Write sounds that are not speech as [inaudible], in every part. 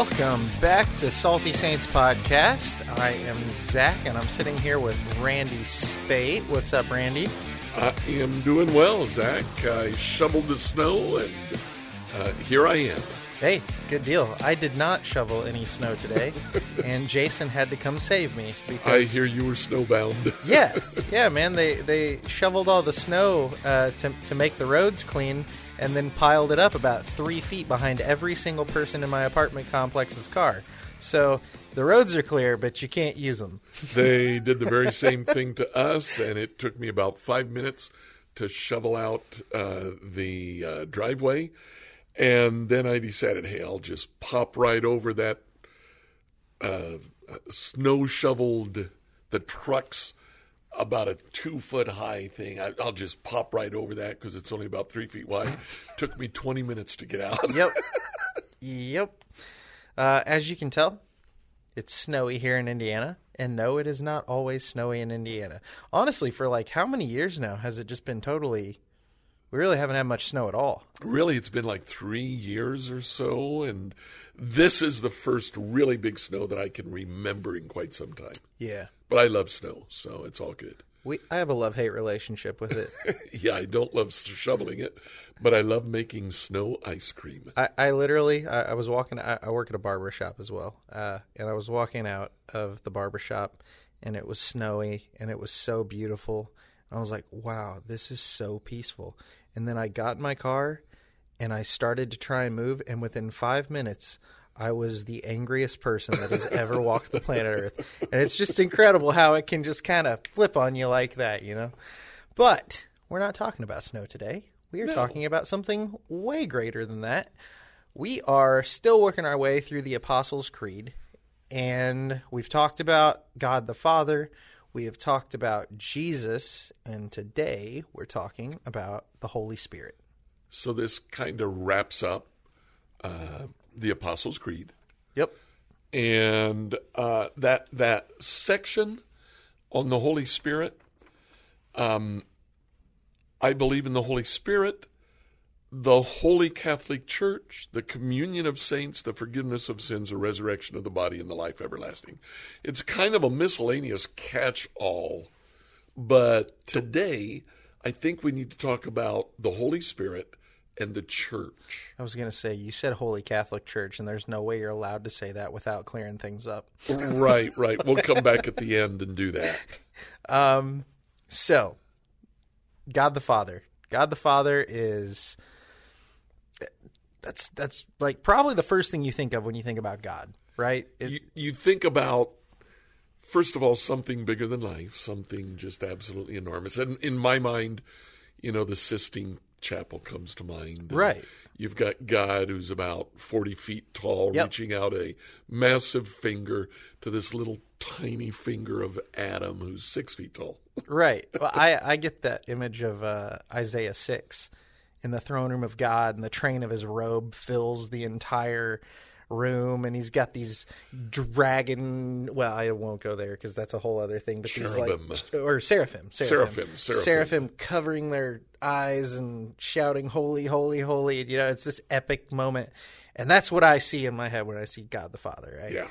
Welcome back to Salty Saints Podcast. I am Zack, and I'm sitting here with Randy Spate. What's up, Randy? I am doing well, Zack. I shoveled the snow, and uh, here I am. Hey, good deal. I did not shovel any snow today, [laughs] and Jason had to come save me. Because, I hear you were snowbound. [laughs] yeah, yeah, man. They they shoveled all the snow uh, to to make the roads clean, and then piled it up about three feet behind every single person in my apartment complex's car. So the roads are clear, but you can't use them. [laughs] they did the very same thing to us, and it took me about five minutes to shovel out uh, the uh, driveway. And then I decided, hey, I'll just pop right over that uh, snow shoveled the trucks about a two foot high thing. I, will just pop right over that because it's only about three feet wide. [laughs] Took me 20 minutes to get out. Yep. [laughs] yep. Uh, as you can tell, it's snowy here in Indiana. And no, it is not always snowy in Indiana. Honestly, for like how many years now has it just been totally. We really haven't had much snow at all. Really, it's been like three years or so. And this is the first really big snow that I can remember in quite some time. Yeah. But I love snow, so it's all good. We, I have a love hate relationship with it. [laughs] yeah, I don't love shoveling it, but I love making snow ice cream. I, I literally, I, I was walking, I, I, work at a barber shop as well, uh, and I was walking out of the barber shop, and it was snowy, and it was so beautiful. And I was like, wow, this is so peaceful. And then I got in my car, and I started to try and move, and within five minutes, I was the angriest person that has ever walked the planet Earth. And it's just incredible how it can just kind of flip on you like that, you know? But we're not talking about snow today. We are no. talking about something way greater than that. We are still working our way through the Apostles' Creed, and we've talked about God the Father. We have talked about Jesus, and today we're talking about the Holy Spirit. So this kind of wraps up uh, the Apostles' Creed. Yep. And uh, that that section on the Holy Spirit, um, I believe in the Holy Spirit, the Holy Catholic Church, the communion of saints, the forgiveness of sins, the resurrection of the body, and the life everlasting. It's kind of a miscellaneous catch all. But today, I think we need to talk about the Holy Spirit and the church. I was going to say, you said Holy Catholic Church, and there's no way you're allowed to say that without clearing things up. [laughs] right, right. We'll come back at the end and do that. [laughs] Um, so, God the Father. God the Father is that's that's like probably the first thing you think of when you think about God, right? It, you, you think about first of all something bigger than life, something just absolutely enormous. And in my mind, you know, the Sistine Chapel comes to mind. Right. You've got God who's about 40 feet tall, yep. reaching out a massive finger to this little tiny finger of Adam who's six feet tall. [laughs] right. Well, I, I get that image of uh, Isaiah 6 in the throne room of God, and the train of his robe fills the entire room and he's got these dragon well i won't go there because that's a whole other thing but Cherubim. these like or seraphim seraphim, seraphim seraphim. Seraphim covering their eyes and shouting holy holy holy you know it's this epic moment. And that's what i see in my head when i see god the father right? Yeah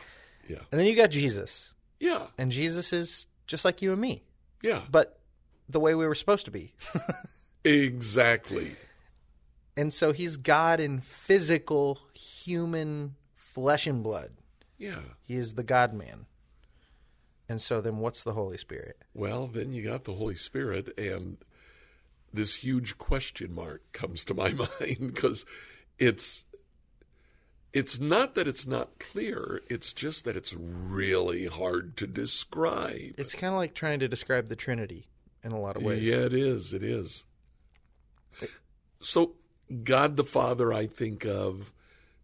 yeah. And then you got jesus. Yeah. And jesus is just like you and me. Yeah. But the way we were supposed to be. [laughs] Exactly. And so he's god in physical human flesh and blood. Yeah. He is the God man. And so then what's the Holy Spirit? Well, then you got the Holy Spirit, and this huge question mark comes to my [laughs] mind because it's it's not that it's not clear, it's just that it's really hard to describe. It's kind of like trying to describe the Trinity in a lot of ways. Yeah, it is. It is. So, God the Father, I think of,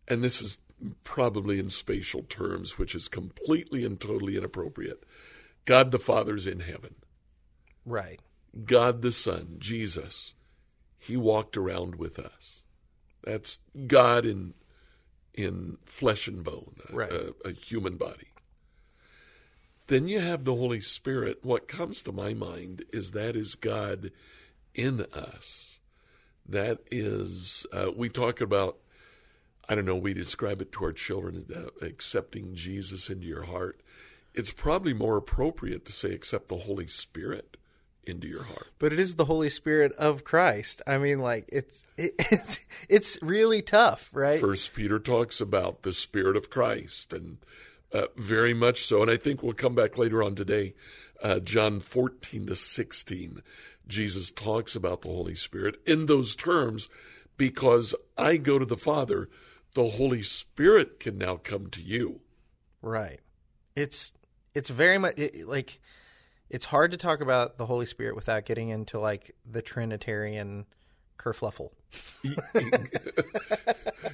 and this is probably in spatial terms, which is completely and totally inappropriate. God the Father's in heaven. Right. God the Son, Jesus, he walked around with us. That's God in in flesh and bone, right. a, a human body. Then you have the Holy Spirit. What comes to my mind is that is God in us. That is, uh, we talk about I don't know, we describe it to our children, uh, accepting Jesus into your heart. It's probably more appropriate to say accept the Holy Spirit into your heart. But it is the Holy Spirit of Christ. I mean, like it's it, [laughs] it's it's really tough, right? First Peter talks about the Spirit of Christ, and uh, very much so. And I think we'll come back later on today, uh, John fourteen to sixteen. Jesus talks about the Holy Spirit in those terms because I go to the Father, the Holy Spirit can now come to you. Right. It's it's very much it, like it's hard to talk about the Holy Spirit without getting into like the Trinitarian kerfluffle. [laughs]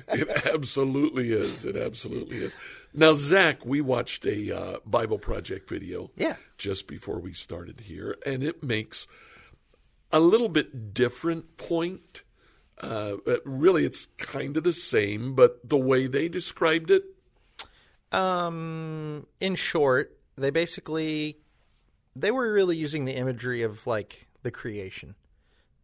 it absolutely is. It absolutely is. Now, Zack, we watched a uh, Bible Project video Yeah. just before we started here, and it makes a little bit different point. Uh, really, it's kind of the same, but the way they described it, Um, in short, they basically they were really using the imagery of like the creation.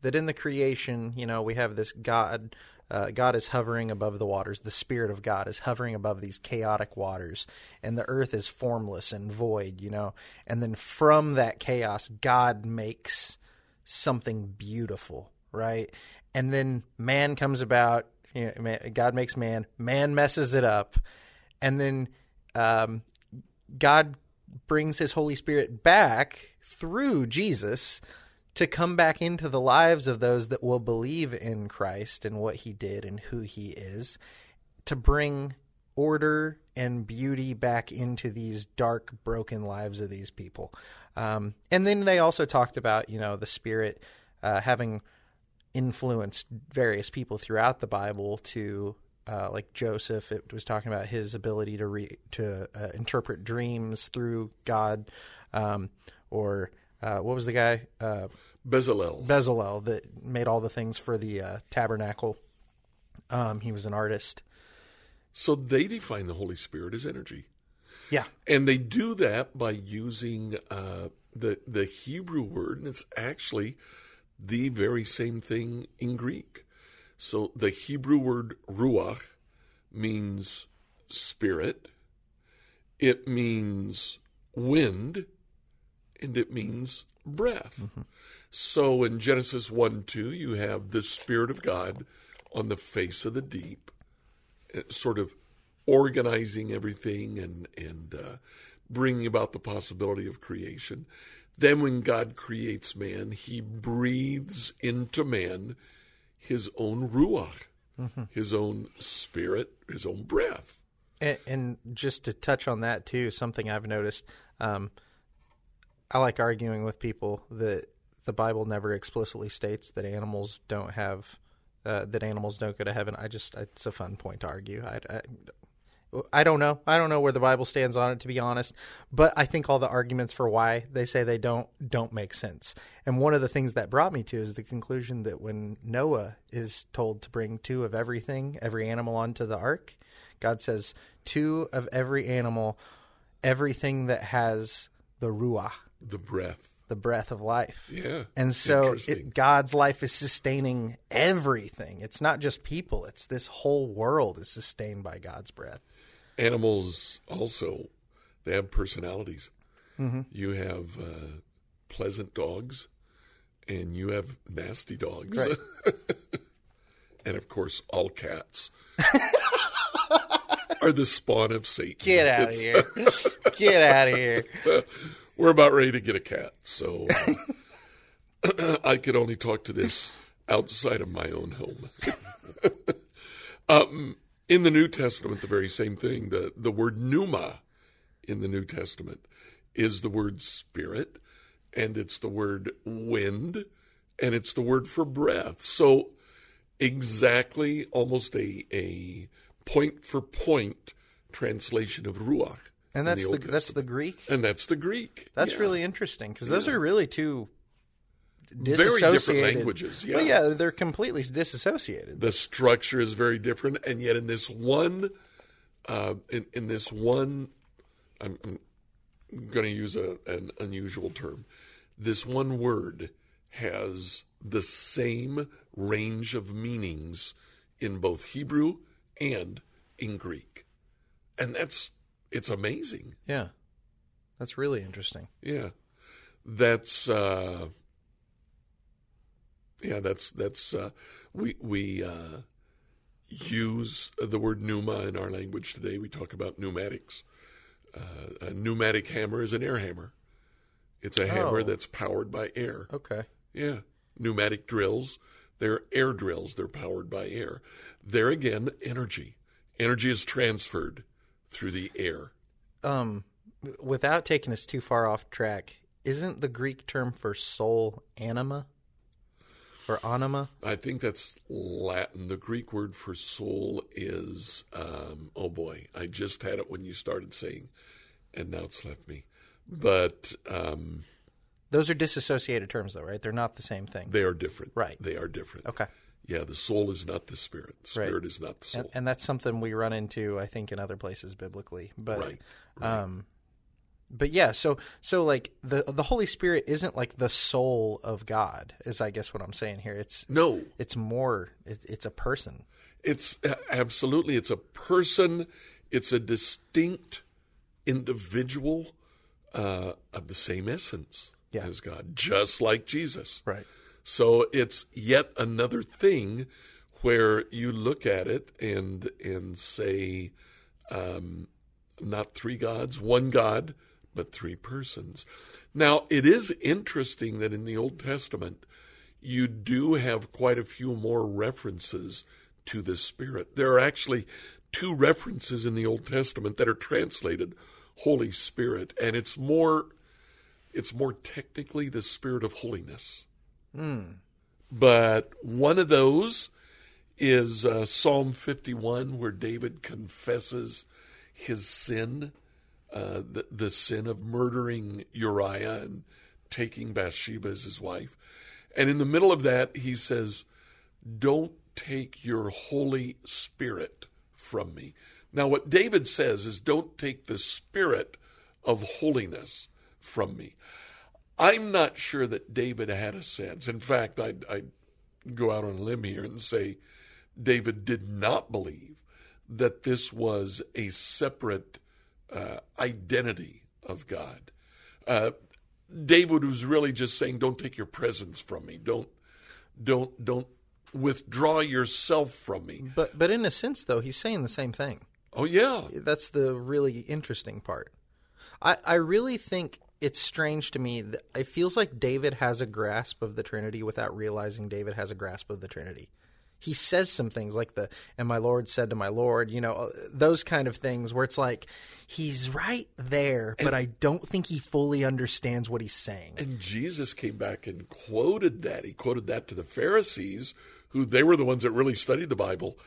That in the creation, you know, we have this God. Uh, God is hovering above the waters. The Spirit of God is hovering above these chaotic waters, and the earth is formless and void. You know, and then from that chaos, God makes something beautiful, right? And then man comes about. You know, God makes man. Man messes it up, and then um, God brings His Holy Spirit back through Jesus to come back into the lives of those that will believe in Christ and what He did and who He is, to bring order and beauty back into these dark, broken lives of these people. Um, and then they also talked about, you know, the Spirit uh, having influenced various people throughout the Bible to uh, like Joseph. It was talking about his ability to re- to uh, interpret dreams through God, um, or uh, what was the guy uh, Bezalel. Bezalel that made all the things for the uh, tabernacle. Um, he was an artist. so they define the Holy Spirit as energy. Yeah, And they do that by using uh, the the Hebrew word, and it's actually the very same thing in Greek. So the Hebrew word ruach means spirit, it means wind, and it means breath. So in Genesis 1 2, you have the Spirit of God on the face of the deep, uh, sort of organizing everything and and uh, bringing about the possibility of creation. Then, when God creates man, He breathes into man His own ruach, His own spirit, His own breath. And, and just to touch on that too, something I've noticed, um, I like arguing with people that the Bible never explicitly states that animals don't have uh, that animals don't go to heaven. I just it's a fun point to argue. I, I I don't know. I don't know where the Bible stands on it, to be honest. But I think all the arguments for why they say they don't don't make sense. And one of the things that brought me to is the conclusion that when Noah is told to bring two of everything, every animal onto the ark, God says two of every animal, everything that has the ruach, The breath. the breath of life. Yeah. And so it, God's life is sustaining everything. It's not just people, it's this whole world is sustained by God's breath. Animals also, they have personalities. You have uh, pleasant dogs, and you have nasty dogs. [laughs] and of course, all cats [laughs] are the spawn of Satan. Get out of here. Get out of here. [laughs] We're about ready to get a cat, so uh, [clears throat] I could only talk to this outside of my own home. um, in the New Testament, the very same thing. The the word pneuma in the New Testament is the word spirit, and it's the word wind, and it's the word for breath. So exactly almost a a point for point translation of ruach. And that's the, Old that's the Greek. and that's the Greek. That's Yeah. really interesting because those are really two Very different disassociated languages, Well, yeah. yeah, they're completely disassociated. the structure is very different, and yet in this one, uh, in in this one, I'm, I'm going to use a, an unusual term. This one word has the same range of meanings in both Hebrew and in Greek. And that's it's amazing. Yeah. That's really interesting. Yeah. That's uh yeah, that's that's uh we we uh use the word pneuma in our language today. We talk about pneumatics. Uh, a pneumatic hammer is an air hammer. It's a hammer Oh. that's powered by air. Okay. Yeah. Pneumatic drills, they're air drills. They're powered by air. There again, energy. Energy is transferred through the air. Um without taking us too far off track, isn't the Greek term for soul anima? Or anima? I think that's Latin. The Greek word for soul is, um, oh boy, I just had it when you started saying, and now it's left me. But um, Those are disassociated terms though, right? They're not the same thing. they are different. Right. They are different. Okay. Yeah, the soul is not the spirit. The Right. spirit is not the soul. And, and that's something we run into, I think, in other places biblically. But right. um but yeah, so so like the the Holy Spirit isn't like the soul of God, is I guess what I'm saying here. It's No, it's more it, it's a person. It's uh, absolutely it's a person. It's a distinct individual uh, of the same essence Yeah. as God, just like Jesus. Right. So it's yet another thing where you look at it and and say, um, not three gods, one God, but three persons. Now it is interesting that in the Old Testament you do have quite a few more references to the Spirit. There are actually two references in the Old Testament that are translated Holy Spirit, and it's more it's more technically the Spirit of holiness. But one of those is uh, Psalm 51, where David confesses his sin, uh, the, the sin of murdering Uriah and taking Bathsheba as his wife. And in the middle of that, he says, Don't take your Holy Spirit from me. Now, what David says is, Don't take the Spirit of holiness from me. I'm not sure that David had a sense. In fact, I'd, I'd go out on a limb here and say David did not believe that this was a separate uh, identity of God. Uh, David was really just saying, "Don't take your presence from me. Don't, don't, don't withdraw yourself from me." But but in a sense though, he's saying the same thing. Oh yeah, That's the really interesting part. I, I really think it's strange to me that it feels like David has a grasp of the Trinity without realizing David has a grasp of the Trinity. He says some things like the and my Lord said to my Lord, you know, those kind of things where it's like he's right there, but I don't think he fully understands what he's saying. And Jesus came back and quoted that. He quoted that to the Pharisees, who they were the ones that really studied the Bible.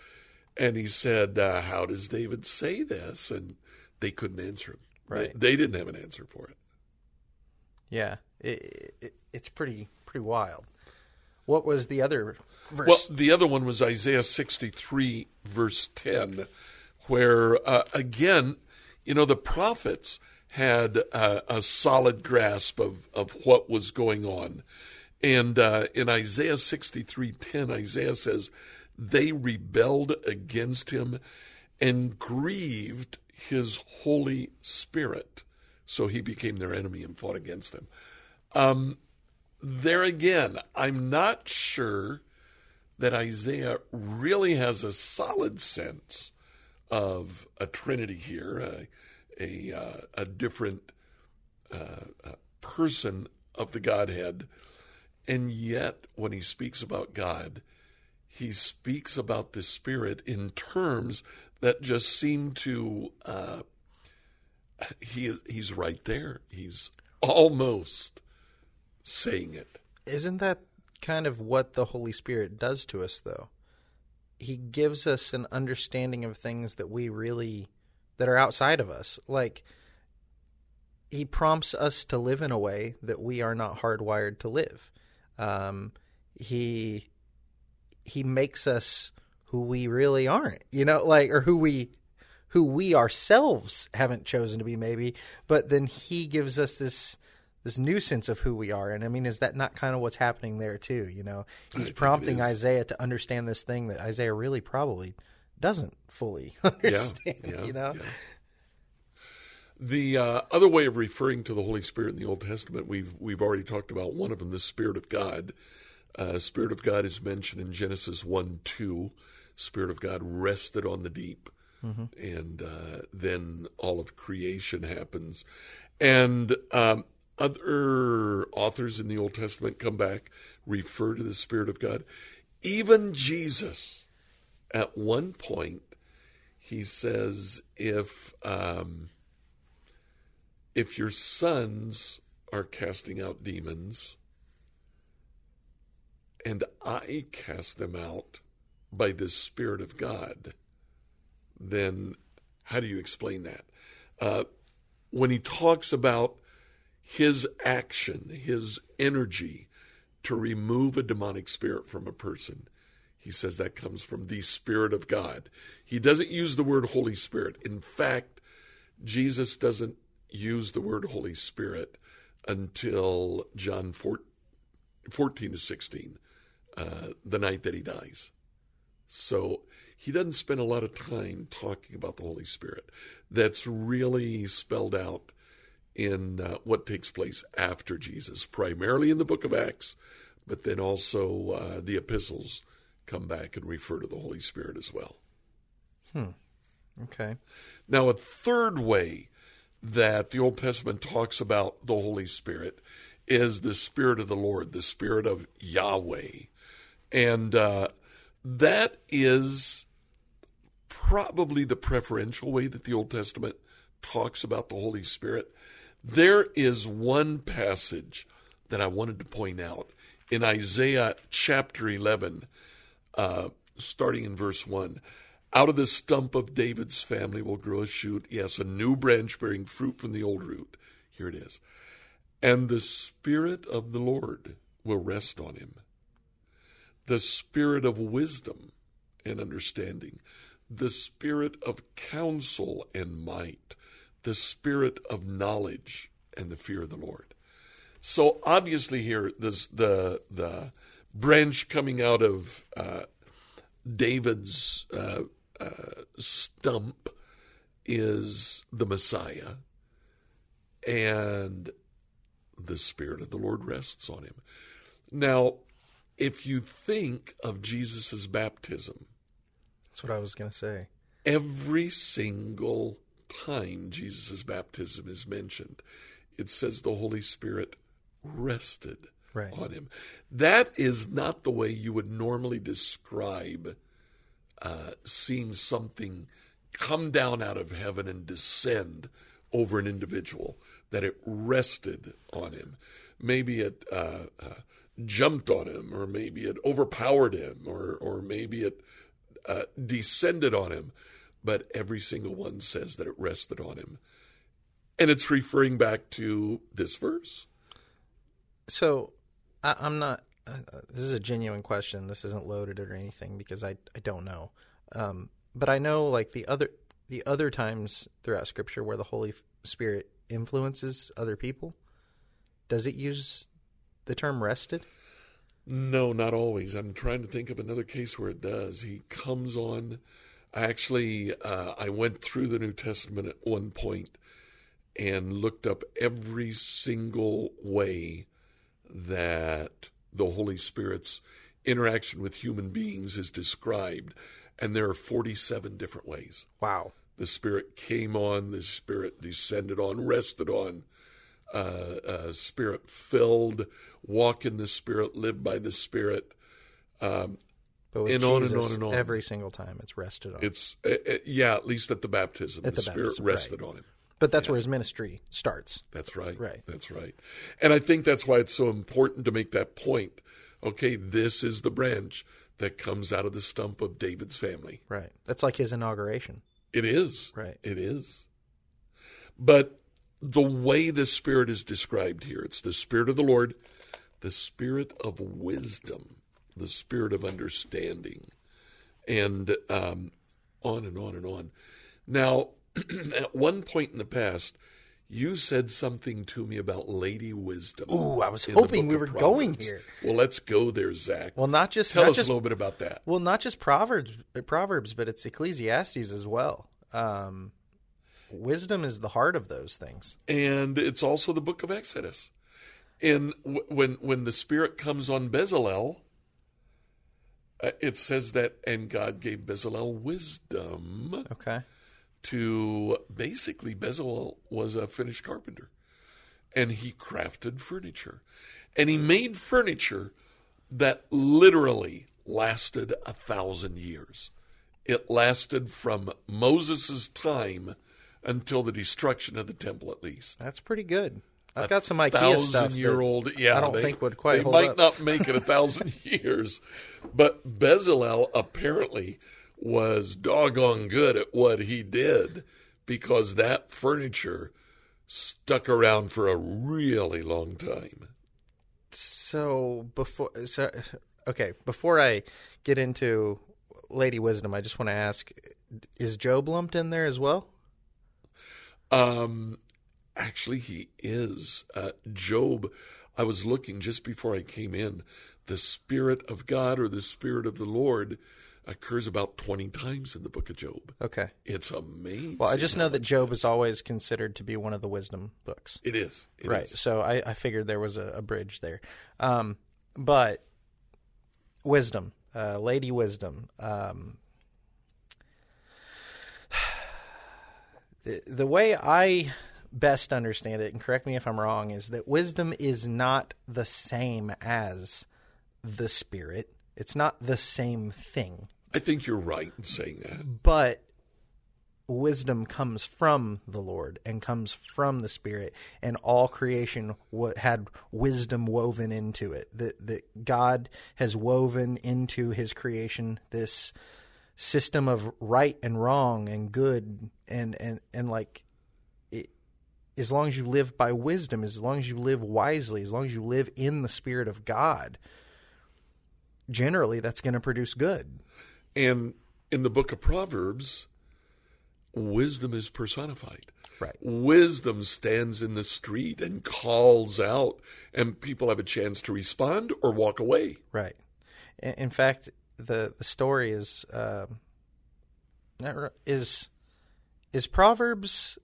And he said, uh, How does David say this? And they couldn't answer him. Right. They, they didn't have an answer for it. Yeah, it, it, it's pretty pretty wild. What was the other verse? Well, the other one was Isaiah 63, verse 10, where, uh, again, you know, the prophets had uh, a solid grasp of, of what was going on. And uh, in Isaiah 63, 10, Isaiah says, They rebelled against him and grieved his Holy Spirit. So he became their enemy and fought against them. Um, there again, I'm not sure that Isaiah really has a solid sense of a Trinity here, a a, uh, a different uh, uh, person of the Godhead, and yet when he speaks about God, he speaks about the Spirit in terms that just seem to uh, he he's right there. He's almost saying it. Isn't that kind of what the Holy Spirit does to us, though? He gives us an understanding of things that we really that are outside of us. Like he prompts us to live in a way that we are not hardwired to live. Um, he he makes us who we really aren't, you know, like or who we who we ourselves haven't chosen to be, maybe. But then he gives us this this new sense of who we are. And I mean, is that not kind of what's happening there too? You know, he's prompting. Isaiah to understand this thing that Isaiah really probably doesn't fully [laughs] understand. yeah, you know, yeah. The uh, other way of referring to the Holy Spirit in the Old Testament, we've we've already talked about one of them, the Spirit of God. Uh, Spirit of God is mentioned in Genesis one two. Spirit of God rested on the deep, and uh, then all of creation happens, and um, other authors in the Old Testament come back refer to the Spirit of God. Even Jesus, at one point, he says, if um, if your sons are casting out demons, and I cast them out by the Spirit of God, then how do you explain that? Uh, when he talks about his action, his energy to remove a demonic spirit from a person, he says that comes from the Spirit of God. He doesn't use the word Holy Spirit. In fact, Jesus doesn't use the word Holy Spirit until John 14, 14 to 16, uh, the night that he dies. So he doesn't spend a lot of time talking about the Holy Spirit. That's really spelled out in uh, what takes place after Jesus, primarily in the book of Acts, but then also uh, the epistles come back and refer to the Holy Spirit as well. Hmm. Okay, Now, a third way that the Old Testament talks about the Holy Spirit is the Spirit of the Lord, the Spirit of Yahweh. And uh, that is probably the preferential way that the Old Testament talks about the Holy Spirit. There is one passage that I wanted to point out in Isaiah chapter 11, uh, starting in verse 1. Out of the stump of David's family will grow a shoot, yes, a new branch bearing fruit from the old root. Here it is. And the Spirit of the Lord will rest on him the Spirit of wisdom and understanding, the Spirit of counsel and might, the Spirit of knowledge and the fear of the Lord. So obviously, here this the the branch coming out of uh, David's uh, uh, stump is the Messiah, and the Spirit of the Lord rests on him. Now, if you think of Jesus' baptism, that's what I was gonna say. every single time Jesus' baptism is mentioned, it says the Holy Spirit rested Right. on him. That is not the way you would normally describe uh, seeing something come down out of heaven and descend over an individual, that it rested on him. Maybe it uh, uh, jumped on him, or maybe it overpowered him, or, or maybe it uh, descended on him. But every single one says that it rested on him. And it's referring back to this verse. So I, I'm not. Uh, uh, this is a genuine question. This isn't loaded or anything because I I don't know. Um, but I know like the other the other times throughout Scripture where the Holy Spirit influences other people. Does it use the term rested? No, not always. I'm trying to think of another case where it does. He comes on. Actually, uh, I went through the New Testament at one point and looked up every single way that the Holy Spirit's interaction with human beings is described. And there are 47 different ways. Wow. The Spirit came on, the Spirit descended on, rested on, uh, uh, Spirit filled, walk in the Spirit, live by the Spirit. Um, But with And on and on and on. every single time it's rested on. it's uh, uh, yeah, at least at the baptism, At the, the Spirit rested right. on him. but that's where his ministry starts. That's right. Right. That's right. And I think that's why it's so important to make that point. Okay, this is the branch that comes out of the stump of David's family. Right. That's like his inauguration. It is. Right. It is. But the way the Spirit is described here, it's the Spirit of the Lord, the Spirit of wisdom, the Spirit of understanding, and um, on and on and on. Now, [clears throat] at one point in the past, you said something to me about Lady Wisdom. Ooh, I was hoping we were going here. Well, let's go there, Zack. Well, not just Tell not us just a little bit about that. well, not just proverbs, proverbs, but it's Ecclesiastes as well. Um, wisdom is the heart of those things. and it's also the book of Exodus. And w- when when the Spirit comes on Bezalel, uh, it says that, and God gave Bezalel wisdom Okay. to basically Bezalel was a finished carpenter, and he crafted furniture, and he made furniture that literally lasted a thousand years. It lasted from Moses' time until the destruction of the temple, at least. That's pretty good. I've got some IKEA thousand stuff. year old. Yeah, I don't they, think would quite They might up. not make it a thousand [laughs] years, but Bezalel apparently was doggone good at what he did because that furniture stuck around for a really long time. So before, so okay, before I get into Lady Wisdom, I just want to ask: Is Joe lumped in there as well? Um, actually, he is uh, Job. I was looking just before I came in. The Spirit of God or the Spirit of the Lord occurs about twenty times in the book of Job. Okay. It's amazing. Well, I just know that Job is always considered to be one of the wisdom books. It is. It right. is. So I, I figured there was a, a bridge there. Um, but wisdom, uh, Lady Wisdom. Um, [sighs] the, the way I best understand it, and correct me if I'm wrong, is that wisdom is not the same as the spirit. It's not the same thing I think you're right in saying that. but wisdom comes from the Lord and comes from the Spirit, and all creation had wisdom woven into it. That that God has woven into His creation this system of right and wrong and good and and and like. As long as you live by wisdom, as long as you live wisely, as long as you live in the Spirit of God, generally that's going to produce good. And in the book of Proverbs, wisdom is personified. Right. Wisdom stands in the street and calls out, and people have a chance to respond or walk away. Right. In, fact, the the story is uh, re- is is Proverbs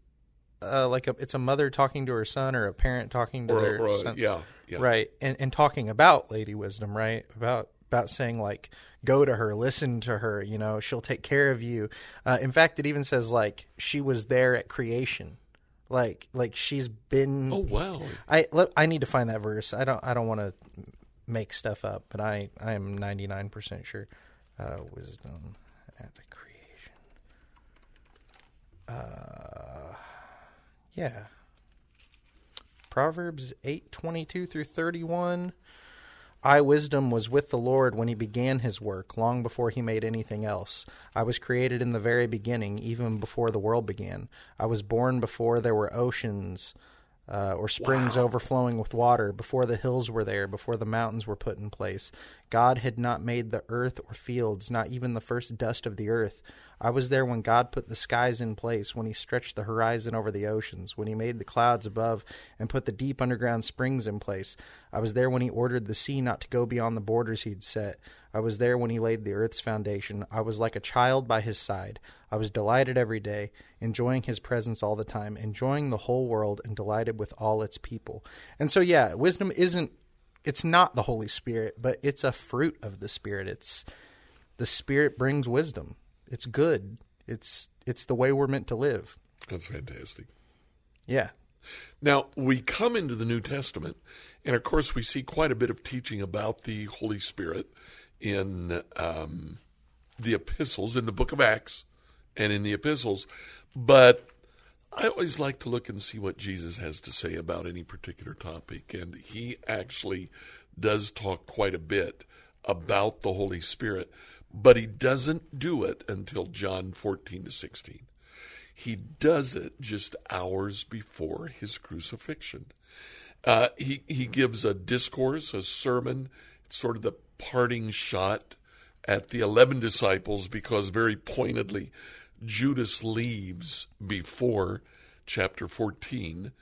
uh, like a it's a mother talking to her son or a parent talking to Or, their or, son, yeah, yeah. right? And and talking about Lady Wisdom, right? About about saying like go to her, listen to her. You know, she'll take care of you. Uh, in fact, it even says like she was there at creation. Like like she's been Oh wow! I I need to find that verse. I don't I don't want to make stuff up, but I I am ninety nine percent sure. Uh, wisdom at the creation. Uh, yeah. Proverbs eight twenty two through thirty one. I, wisdom, was with the Lord when he began his work, long before he made anything else. I was created in the very beginning, even before the world began. I was born before there were oceans uh, or springs overflowing with water, before the hills were there, before the mountains were put in place. God had not made the earth or fields, not even the first dust of the earth. I was there when God put the skies in place, when he stretched the horizon over the oceans, when he made the clouds above and put the deep underground springs in place. I was there when he ordered the sea not to go beyond the borders he'd set. I was there when he laid the earth's foundation. I was like a child by his side. I was delighted every day, enjoying his presence all the time, enjoying the whole world and delighted with all its people. And so yeah, wisdom isn't it's not the Holy Spirit, but it's a fruit of the Spirit. It's the Spirit brings wisdom. It's good. It's it's the way we're meant to live. That's fantastic. Yeah. Now, we come into the New Testament, and of course, we see quite a bit of teaching about the Holy Spirit in um, the epistles, in the book of Acts, and in the epistles. But I always like to look and see what Jesus has to say about any particular topic, and he actually does talk quite a bit about the Holy Spirit, but he doesn't do it until John 14 to 16. He does it just hours before his crucifixion. Uh, he he gives a discourse, a sermon, sort of the parting shot at the eleven disciples because very pointedly Judas leaves before chapter 14.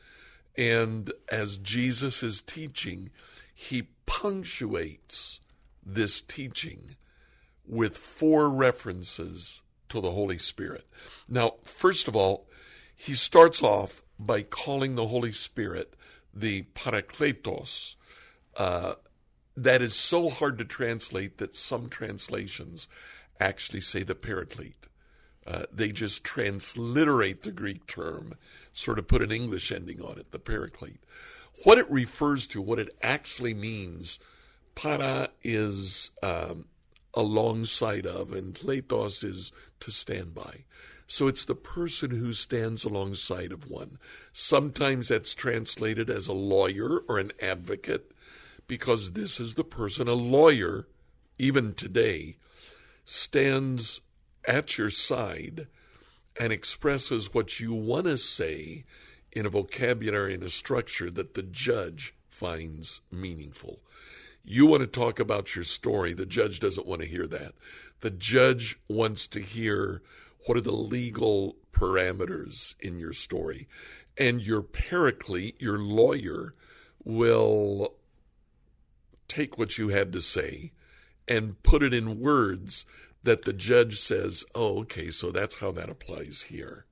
And as Jesus is teaching, he punctuates this teaching with four references to the Holy Spirit. Now, first of all, he starts off by calling the Holy Spirit the Parakletos. Uh, that is so hard to translate that some translations actually say the Paraclete. Uh, they just transliterate the Greek term, sort of put an English ending on it, the Paraclete. What it refers to, what it actually means, para is um, alongside of, and kletos is to stand by. So it's the person who stands alongside of one. Sometimes that's translated as a lawyer or an advocate, because this is the person, a lawyer, even today, stands at your side and expresses what you want to say in a vocabulary and a structure that the judge finds meaningful. You want to talk about your story, the judge doesn't want to hear that. The judge wants to hear what are the legal parameters in your story. And your paraclete, your lawyer, will take what you had to say and put it in words that the judge says, oh, okay, so that's how that applies here.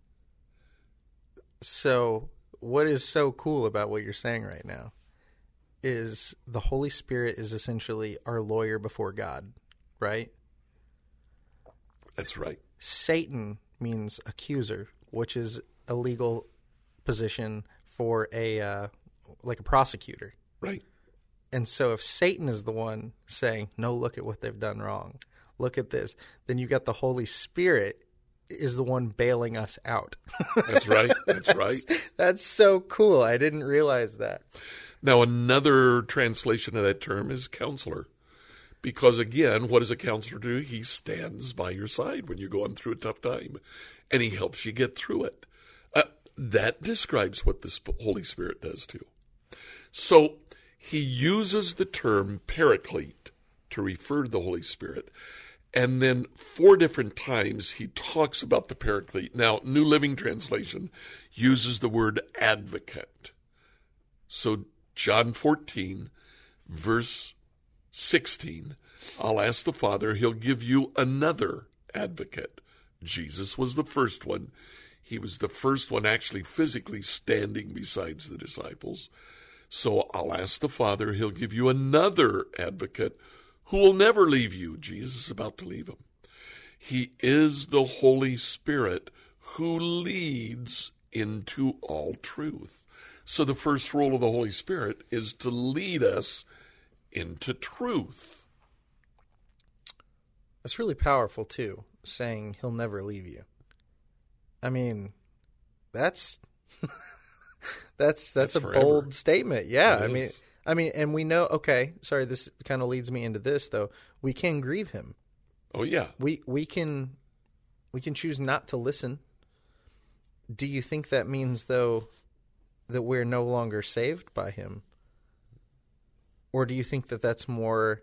So, what is so cool about what you're saying right now is the Holy Spirit is essentially our lawyer before God, right? That's right. Satan means accuser, which is a legal position for a uh, like a prosecutor. Right. And so if Satan is the one saying, "No, look at what they've done wrong. Look at this." Then you got the Holy Spirit is the one bailing us out. That's right. That's [laughs] right. That's so cool. I didn't realize that. Now, another translation of that term is counselor. Because again, what does a counselor do? He stands by your side when you're going through a tough time and he helps you get through it. Uh, that describes what the Holy Spirit does too. So he uses the term paraclete to refer to the Holy Spirit. And then four different times he talks about the paraclete. Now, New Living Translation uses the word advocate. So, John 14, verse 16, I'll ask the Father, he'll give you another advocate. Jesus was the first one. He was the first one actually physically standing besides the disciples. So I'll ask the Father, he'll give you another advocate who will never leave you. Jesus is about to leave him. He is the Holy Spirit who leads into all truth. So the first role of the Holy Spirit is to lead us into truth. That's really powerful too, saying he'll never leave you. I mean, that's [laughs] that's that's, that's a forever. bold statement. Yeah, it I is. mean I mean, and we know. Okay, sorry. This kind of leads me into this, though. We can grieve him. Oh yeah. We we can we can choose not to listen. Do you think that means though that we're no longer saved by him? Or do you think that that's more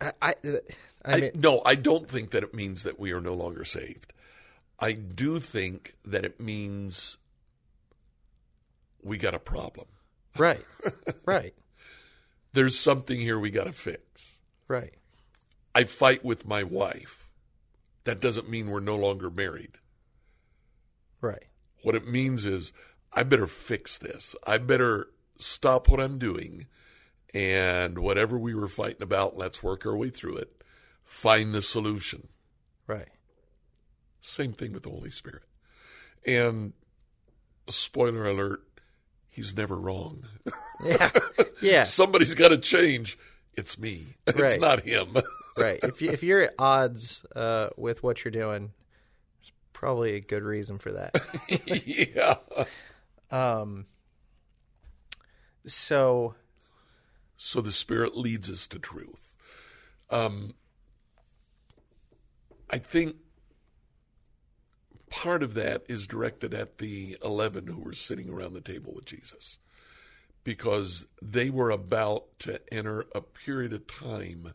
I, I, I, mean, I, no, I don't think that it means that we are no longer saved. I do think that it means we got a problem. Right. [laughs] right. There's something here we got to fix. Right. I fight with my wife. That doesn't mean we're no longer married. Right. What it means is I better fix this. I better stop what I'm doing and whatever we were fighting about, let's work our way through it. Find the solution. Right. Same thing with the Holy Spirit. And spoiler alert, he's never wrong. [laughs] Yeah. Yeah. [laughs] Somebody's got to change. It's me. [laughs] Right. It's not him. right. If you, if you're at odds uh, with what you're doing, probably a good reason for that. [laughs] yeah. Um. So. So the Spirit leads us to truth. Um. I think part of that is directed at the 11 who were sitting around the table with Jesus because they were about to enter a period of time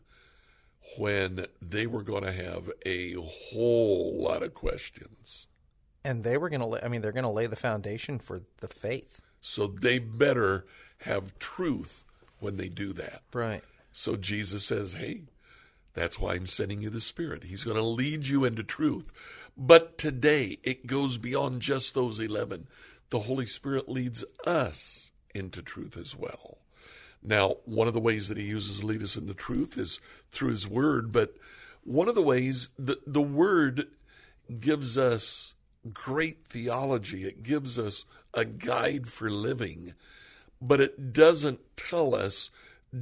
when they were going to have a whole lot of questions. And they were going to, I mean, they're going to lay the foundation for the faith. So they better have truth when they do that. Right. So Jesus says, Hey, that's why I'm sending you the Spirit. He's going to lead you into truth. But today, it goes beyond just those 11. The Holy Spirit leads us into truth as well. Now, one of the ways that He uses to lead us into truth is through His Word, but one of the ways the, the Word gives us great theology, it gives us a guide for living, but it doesn't tell us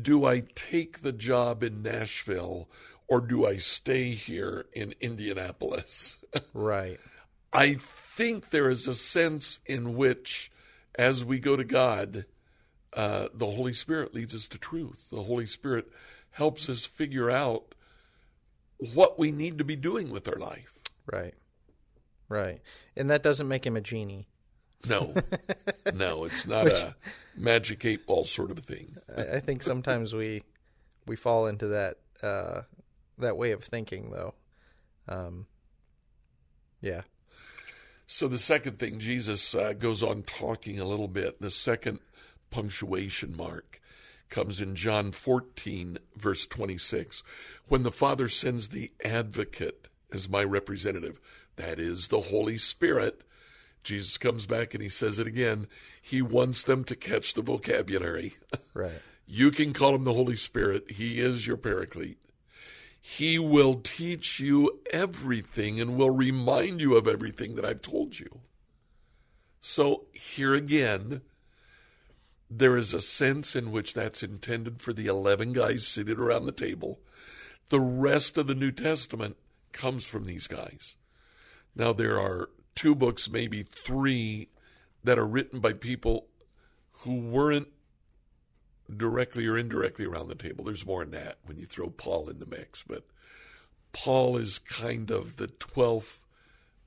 do I take the job in Nashville or do I stay here in Indianapolis? [laughs] Right. I think there is a sense in which, as we go to God, uh, the Holy Spirit leads us to truth. The Holy Spirit helps us figure out what we need to be doing with our life. Right. Right. And that doesn't make him a genie. No, [laughs] no, it's not a magic eight ball sort of thing. I, I think sometimes we we fall into that uh, that way of thinking, though. Um, yeah. So the second thing, Jesus uh, goes on talking a little bit. The second punctuation mark comes in John 14, verse 26. When the Father sends the advocate as my representative, that is the Holy Spirit, Jesus comes back and he says it again. He wants them to catch the vocabulary. [laughs] Right. You can call him the Holy Spirit. He is your paraclete. He will teach you everything and will remind you of everything that I've told you. So, here again, there is a sense in which that's intended for the 11 guys seated around the table. The rest of the New Testament comes from these guys. Now, there are two books, maybe three, that are written by people who weren't directly or indirectly around the table. There's more than that when you throw Paul in the mix, but Paul is kind of the 12th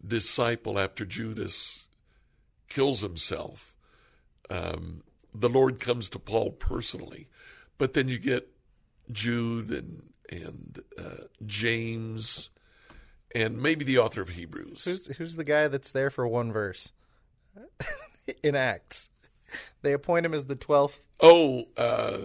disciple after Judas kills himself. Um, the Lord comes to Paul personally, but then you get Jude and and uh, James and maybe the author of Hebrews. Who's who's the guy that's there for one verse [laughs] in Acts? They appoint him as the twelfth Oh, uh,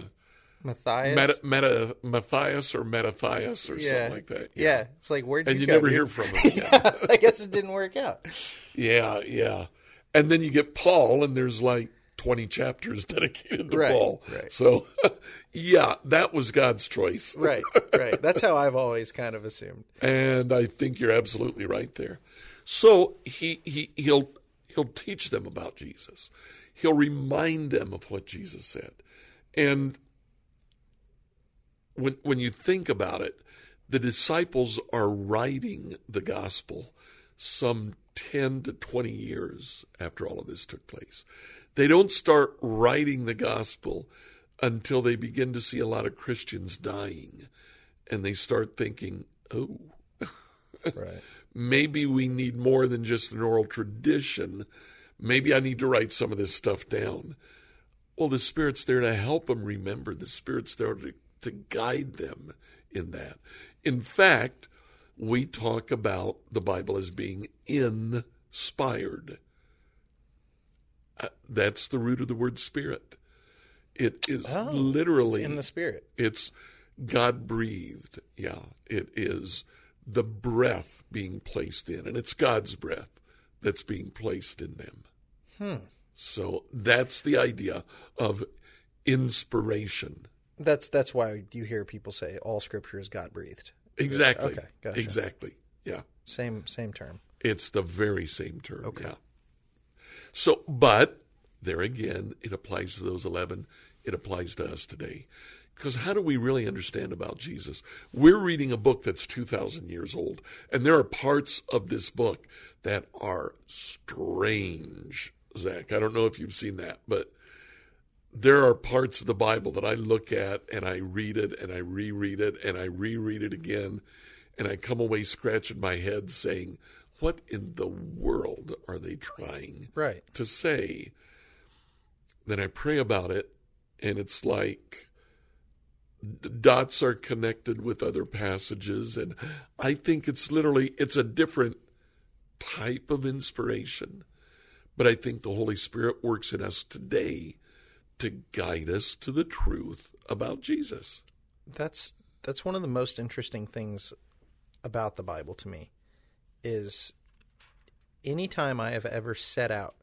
Matthias. Meta, Meta, Matthias or Metathias or yeah. something like that. Yeah. it's like where And you you go, never dude? hear from him [laughs] again. I guess it didn't work out. [laughs] Yeah, yeah. And then you get Paul, and there's like 20 chapters [laughs] dedicated to Right, Paul. right. So, [laughs] yeah, that was God's choice. [laughs] Right, right. That's how I've always kind of assumed. And I think you're absolutely right there. So he, he he'll he'll teach them about Jesus. He'll remind them of what Jesus said. And when when you think about it, the disciples are writing the gospel some 10 to 20 years after all of this took place. They don't start writing the gospel until they begin to see a lot of Christians dying. And they start thinking, oh, Right. [laughs] maybe we need more than just an oral tradition. Maybe I need to write some of this stuff down. Well, the Spirit's there to help them remember. The Spirit's there to, to guide them in that. In fact, we talk about the Bible as being inspired. Uh, that's the root of the word spirit. It is Oh, literally In the spirit. it's God breathed. Yeah, it is the breath being placed in, and it's God's breath that's being placed in them. Hmm. So that's the idea of inspiration. That's that's why you hear people say all scripture is God breathed. Exactly. Okay, gotcha. Exactly. Yeah. Same same term. It's the very same term. Okay. Yeah. So, but there again, it applies to those 11. It applies to us today. Because how do we really understand about Jesus? We're reading a book that's 2,000 years old, and there are parts of this book that are strange, Zack. I don't know if you've seen that, but there are parts of the Bible that I look at and I read it and I reread it and I reread it again, and I come away scratching my head saying, What in the world are they trying Right. to say? Then I pray about it, and it's like d- dots are connected with other passages, and I think it's literally it's a different type of inspiration, but I think the Holy Spirit works in us today to guide us to the truth about Jesus. That's that's one of the most interesting things about the Bible to me is anytime I have ever set out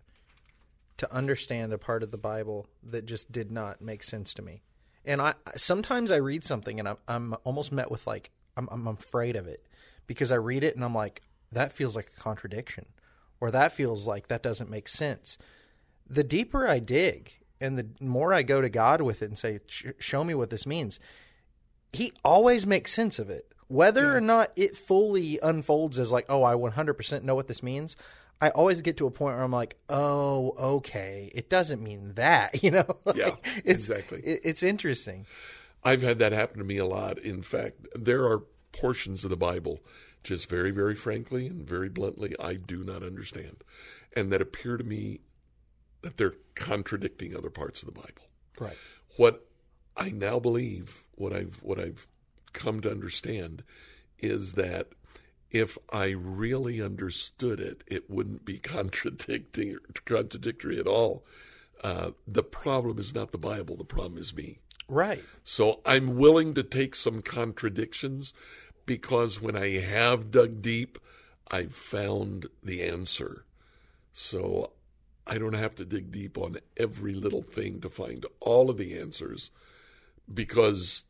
to understand a part of the Bible that just did not make sense to me. And I sometimes I read something and I'm I'm almost met with like I'm I'm afraid of it because I read it and I'm like that feels like a contradiction or that feels like that doesn't make sense. The deeper I dig and the more I go to God with it and say show me what this means, he always makes sense of it. Whether yeah. or not it fully unfolds as like, oh, I 100% know what this means, I always get to a point where I'm like, oh, okay, it doesn't mean that, [laughs] you know? like, yeah, it's, exactly. It, it's interesting. I've had that happen to me a lot. In fact, there are portions of the Bible, just very, very frankly and very bluntly, I do not understand, and that appear to me that they're contradicting other parts of the Bible. Right. What I now believe, what I've what I've come to understand, is that if I really understood it, it wouldn't be [laughs] contradicting contradictory at all. Uh, the problem is not the Bible; the problem is me. Right. So I'm willing to take some contradictions because when I have dug deep, I've found the answer. So I don't have to dig deep on every little thing to find all of the answers because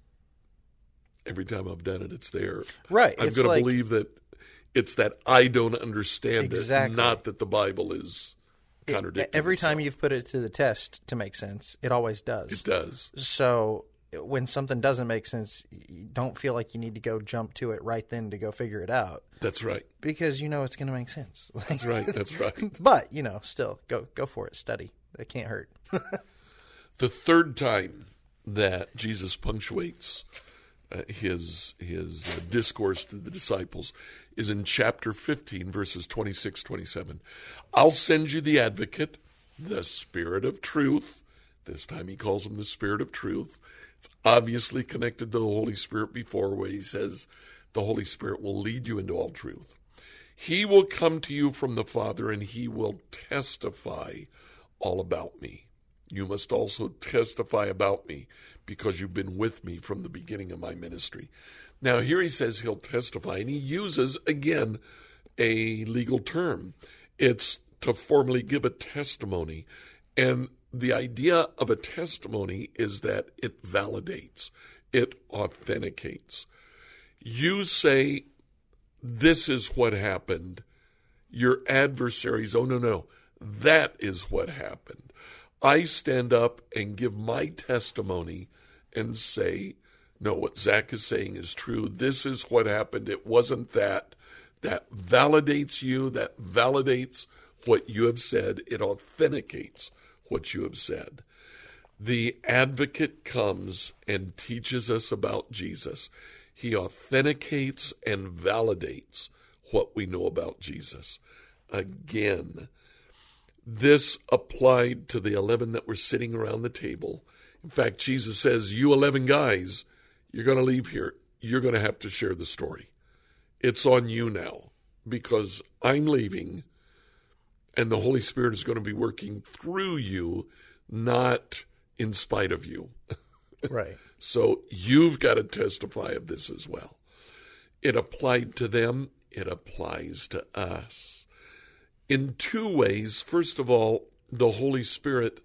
every time I've done it, it's there. Right. I'm going like, to believe that it's that I don't understand exactly. it, not that the Bible is contradicting. Every itself. time you've put it to the test to make sense, it always does. It does. So when something doesn't make sense, you don't feel like you need to go jump to it right then to go figure it out. That's right. Because you know it's going to make sense. That's right. That's [laughs] right. but, you know, still go go for it. Study. It can't hurt. [laughs] the third time that Jesus punctuates uh, his his uh, discourse to the disciples is in chapter 15 verses 26 27 i'll send you the advocate the spirit of truth. This time he calls him the spirit of truth. It's obviously connected to the holy spirit before where he says the holy spirit will lead you into all truth. He will come to you from the father and he will testify all about me. You must also testify about me because you've been with me from the beginning of my ministry. Now, here he says he'll testify, and he uses, again, a legal term. It's to formally give a testimony. And the idea of a testimony is that it validates, it authenticates. You say, This is what happened. Your adversaries, oh, no, no, that is what happened. I stand up and give my testimony and say, no, what Zack is saying is true. This is what happened. It wasn't that. That validates you, that validates what you have said, it authenticates what you have said. The advocate comes and teaches us about Jesus. He authenticates and validates what we know about Jesus. Again, this applied to the 11 that were sitting around the table in fact, Jesus says, You 11 guys, you're going to leave here. You're going to have to share the story. It's on you now because I'm leaving and the Holy Spirit is going to be working through you, not in spite of you. [laughs] Right. so you've got to testify of this as well. It applied to them, it applies to us. In two ways. First of all, the Holy Spirit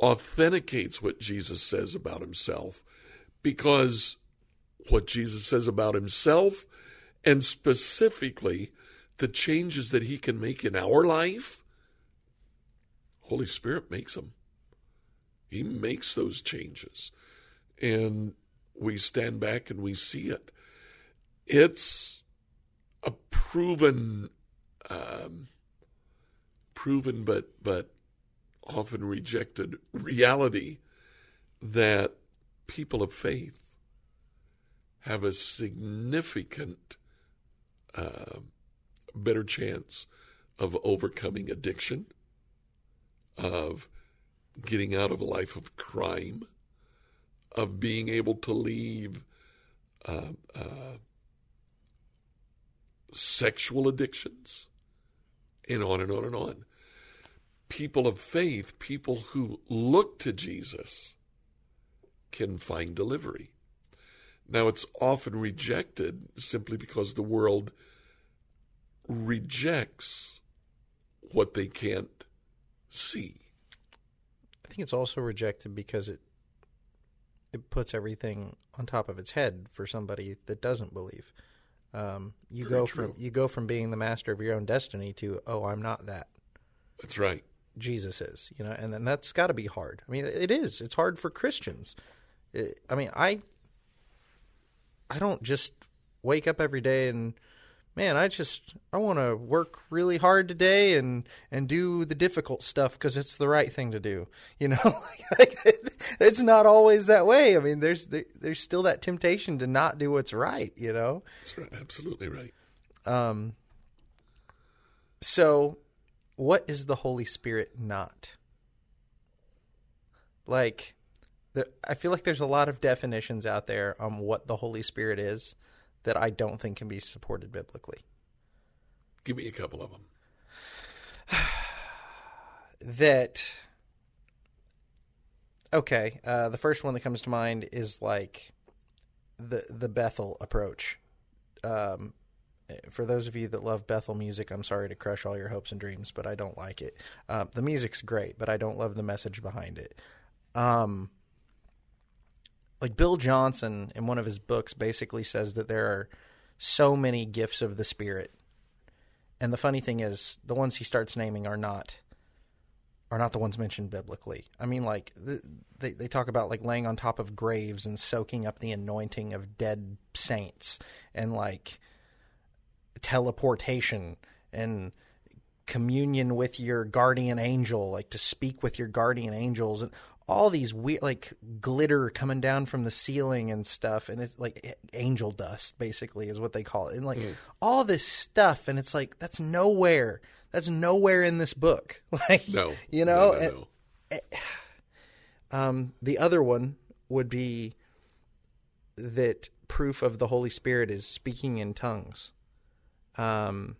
authenticates what Jesus says about himself because what Jesus says about himself and specifically the changes that he can make in our life, Holy Spirit makes them. He makes those changes. And we stand back and we see it. It's a proven, um, proven but but often rejected reality that people of faith have a significant uh, better chance of overcoming addiction, of getting out of a life of crime, of being able to leave uh, uh, sexual addictions, and on and on and on. People of faith, people who look to Jesus, can find delivery. Now, it's often rejected simply because the world rejects what they can't see. I think it's also rejected because it it puts everything on top of its head for somebody that doesn't believe. Um, you Very go true. from you go from being the master of your own destiny to oh I'm not that That's right. Jesus is you know and then that's got to be hard. I mean it is it's hard for Christians. It, I mean I I don't just wake up every day and man I just I want to work really hard today and and do the difficult stuff because it's the right thing to do. You know [laughs] Like, it's not always that way. I mean there's there, there's still that temptation to not do what's right. You know. That's right. Absolutely right. Um, so, what is the Holy Spirit not? Like, the, I feel like there's a lot of definitions out there on what the Holy Spirit is that I don't think can be supported biblically. Give me a couple of them. [sighs] That, okay, uh, the first one that comes to mind is like the the Bethel approach. Um, for those of you that love Bethel music, I'm sorry to crush all your hopes and dreams, but I don't like it. Uh, the music's great, but I don't love the message behind it. Um, like Bill Johnson in one of his books basically says that there are so many gifts of the Spirit, and the funny thing is, the ones he starts naming are not are not the ones mentioned biblically. I mean, like the, they they talk about like laying on top of graves and soaking up the anointing of dead saints, and like teleportation and communion with your guardian angel, like to speak with your guardian angels and all these weird like glitter coming down from the ceiling and stuff. And it's like angel dust basically is what they call it. And like all this stuff. And it's like that's nowhere. That's nowhere in this book. [laughs] Like No. you know? no, no, and- no. [sighs] um, the other one would be that proof of the Holy Spirit is speaking in tongues, um,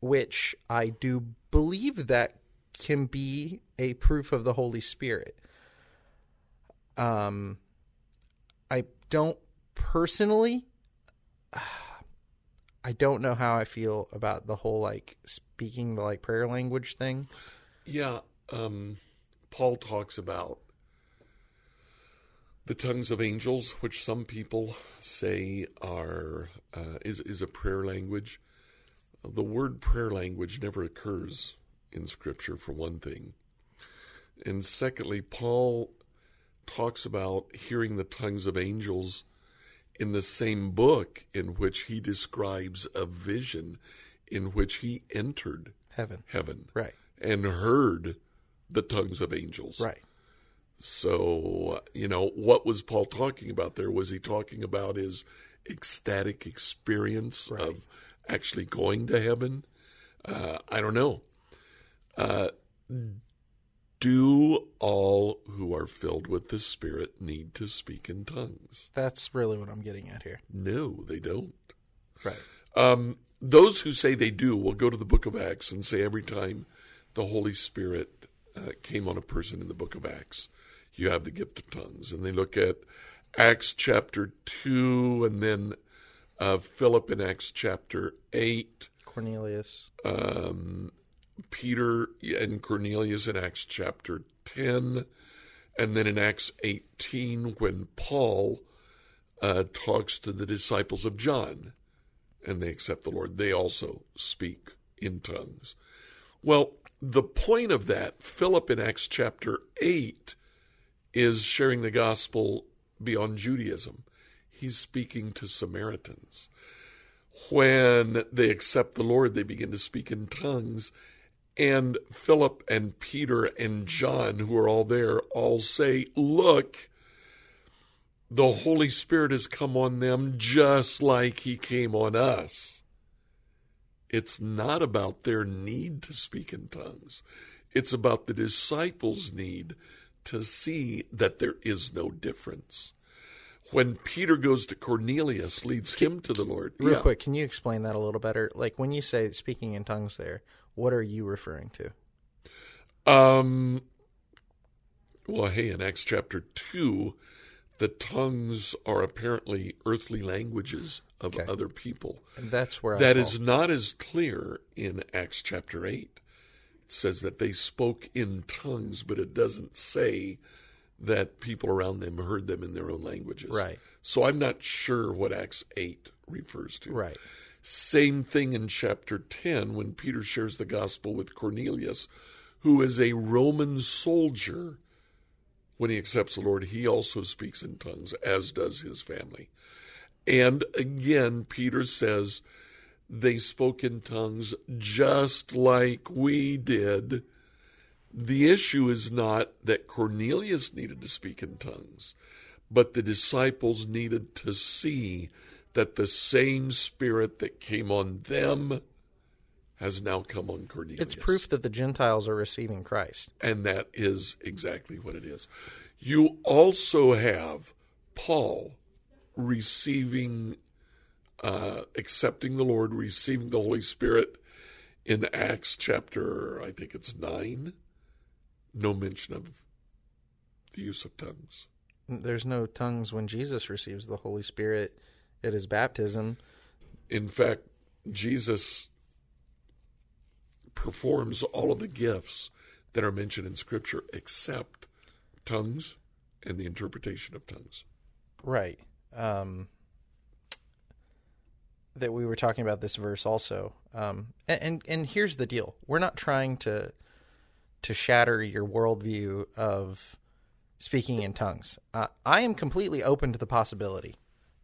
which I do believe that can be a proof of the Holy Spirit. Um, I don't personally. [sighs] I don't know how I feel about the whole like speaking the like prayer language thing. Yeah, um, Paul talks about the tongues of angels, which some people say are uh, is is a prayer language. The word prayer language never occurs in Scripture, for one thing, and secondly, Paul talks about hearing the tongues of angels in the same book in which he describes a vision in which he entered Heaven, heaven right, and heard the tongues of angels. right. So, you know, what was Paul talking about there? Was he talking about his ecstatic experience of actually going to heaven? Uh, I don't know. Uh, do all who are filled with the Spirit need to speak in tongues? That's really what I'm getting at here. No, they don't. Right. Um, those who say they do will go to the book of Acts and say every time the Holy Spirit uh, came on a person in the book of Acts, you have the gift of tongues. And they look at Acts chapter 2 and then uh, Philip in Acts chapter 8, Cornelius. um, Peter and Cornelius in Acts chapter 10, and then in Acts 18 when Paul uh, talks to the disciples of John and they accept the Lord, they also speak in tongues. Well, the point of that, Philip in Acts chapter 8 is sharing the gospel beyond Judaism. He's speaking to Samaritans. When they accept the Lord, they begin to speak in tongues. And Philip and Peter and John, who are all there, all say, Look, the Holy Spirit has come on them just like He came on us. It's not about their need to speak in tongues, it's about the disciples' need to see that there is no difference. When Peter goes to Cornelius, leads him to the Lord. Real Yeah. quick, can you explain that a little better? Like when you say speaking in tongues there, What are you referring to? Um, well, hey, in Acts chapter 2, the tongues are apparently earthly languages of Okay. other people. And that's where That is not as clear in Acts chapter 8. It says that they spoke in tongues, but it doesn't say that people around them heard them in their own languages. Right. So I'm not sure what Acts 8 refers to. right. Same thing in chapter 10 when Peter shares the gospel with Cornelius, who is a Roman soldier. When he accepts the Lord, he also speaks in tongues, as does his family. And again, Peter says they spoke in tongues just like we did. The issue is not that Cornelius needed to speak in tongues, but the disciples needed to see that the same spirit that came on them has now come on Cornelius. It's proof that the Gentiles are receiving Christ. And that is exactly what it is. You also have Paul receiving, uh, accepting the Lord, receiving the Holy Spirit in Acts chapter, I think it's nine. No mention of the use of tongues. There's no tongues when Jesus receives the Holy Spirit at his baptism. In fact, Jesus performs all of the gifts that are mentioned in Scripture except tongues and the interpretation of tongues. Right. Um, that we were talking about this verse also. Um, and, and and here's the deal: we're not trying to to shatter your worldview of speaking in tongues. Uh, I am completely open to the possibility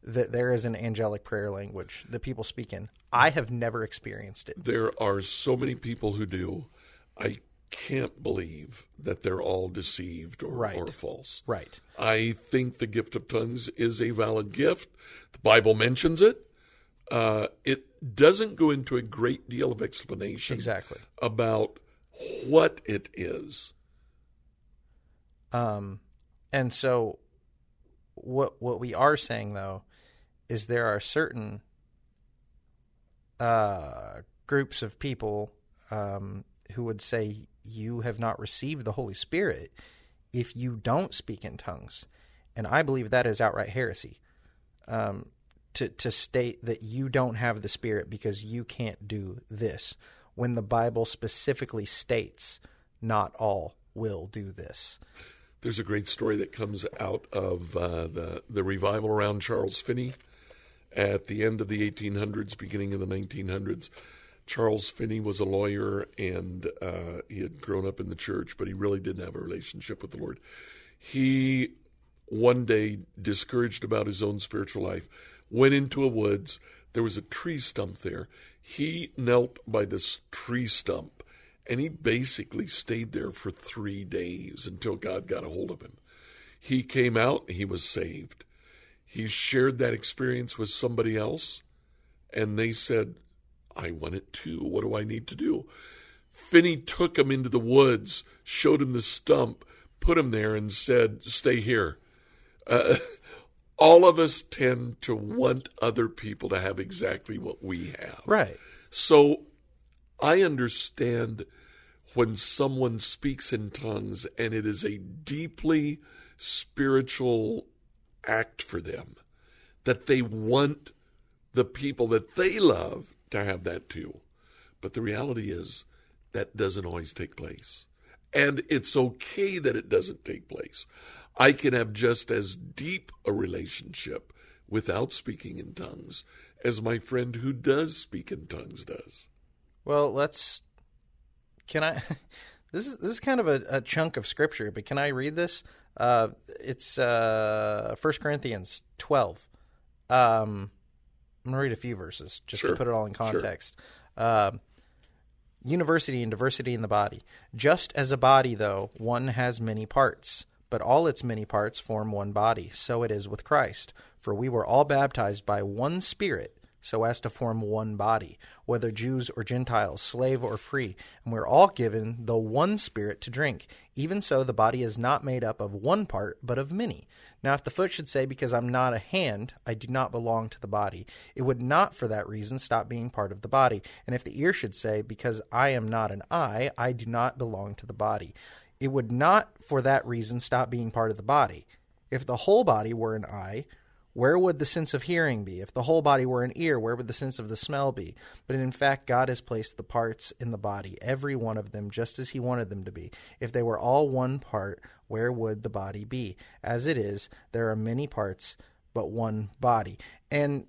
that there is an angelic prayer language that people speak in. I have never experienced it. There are so many people who do. I can't believe that they're all deceived or, Right. or false. Right. I think the gift of tongues is a valid gift. The Bible mentions it. Uh, it doesn't go into a great deal of explanation Exactly. about what it is. Um, and so, what what we are saying though is there are certain uh, groups of people um, who would say you have not received the Holy Spirit if you don't speak in tongues, and I believe that is outright heresy. Um, to to state that you don't have the Spirit because you can't do this, when the Bible specifically states not all will do this. There's a great story that comes out of uh, the the revival around Charles Finney at the end of the 1800s, beginning of the 1900s. Charles Finney was a lawyer and uh, he had grown up in the church, but he really didn't have a relationship with the Lord. He one day, discouraged about his own spiritual life, went into a woods. There was a tree stump there. He knelt by this tree stump and he basically stayed there for three days until God got a hold of him. He came out, he was saved. He shared that experience with somebody else, and they said, I want it too. What do I need to do? Finney took him into the woods, showed him the stump, put him there, and said, Stay here. Uh, [laughs] all of us tend to want other people to have exactly what we have. Right. So I understand when someone speaks in tongues and it is a deeply spiritual act for them, that they want the people that they love to have that too. But the reality is that doesn't always take place. And it's okay that it doesn't take place. I can have just as deep a relationship without speaking in tongues as my friend who does speak in tongues does. Well, let's. Can I? [laughs] This is this is kind of a, a chunk of scripture, but can I read this? Uh, it's uh, 1 Corinthians twelve. Um, I'm gonna read a few verses just Sure, to put it all in sure. context. Um, University and diversity in the body. Just as a body, though, one has many parts, but all its many parts form one body. So it is with Christ. For we were all baptized by one Spirit so as to form one body, whether Jews or Gentiles, slave or free, and we're all given the one Spirit to drink. Even so, the body is not made up of one part, but of many. Now, if the foot should say, Because I'm not a hand, I do not belong to the body, it would not for that reason stop being part of the body. And if the ear should say, Because I am not an eye, I do not belong to the body, it would not for that reason stop being part of the body. If the whole body were an eye, where would the sense of hearing be? If the whole body were an ear, where would the sense of the smell be? But in fact, God has placed the parts in the body, every one of them, just as He wanted them to be. If they were all one part, where would the body be? As it is, there are many parts, but one body. And